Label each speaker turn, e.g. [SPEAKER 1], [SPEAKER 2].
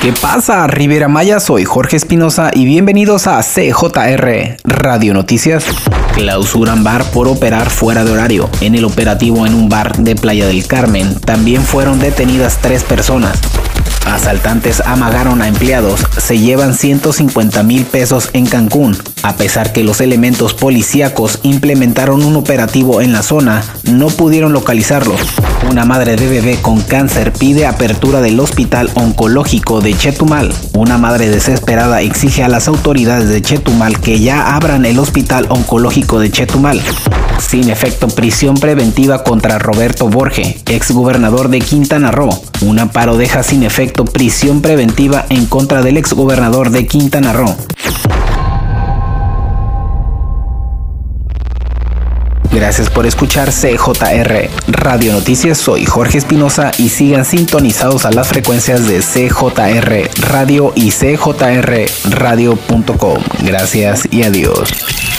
[SPEAKER 1] ¿Qué pasa, Rivera Maya? Soy Jorge Espinosa y bienvenidos a CJR Radio Noticias. Clausuran bar por operar fuera de horario. En el operativo en un bar de Playa del Carmen también fueron detenidas tres personas. Asaltantes amagaron a empleados, se llevan 150 mil pesos en Cancún. A pesar que los elementos policíacos implementaron un operativo en la zona, no pudieron localizarlos. Una madre de bebé con cáncer pide apertura del hospital oncológico de Chetumal. Una madre desesperada exige a las autoridades de Chetumal que ya abran el hospital oncológico de Chetumal. Sin efecto prisión preventiva contra Roberto Borge, ex gobernador de Quintana Roo. Un amparo deja sin efecto prisión preventiva en contra del ex gobernador de Quintana Roo. Gracias por escuchar CJR Radio Noticias. Soy Jorge Espinosa y sigan sintonizados a las frecuencias de CJR Radio y CJRradio.com. Gracias y adiós.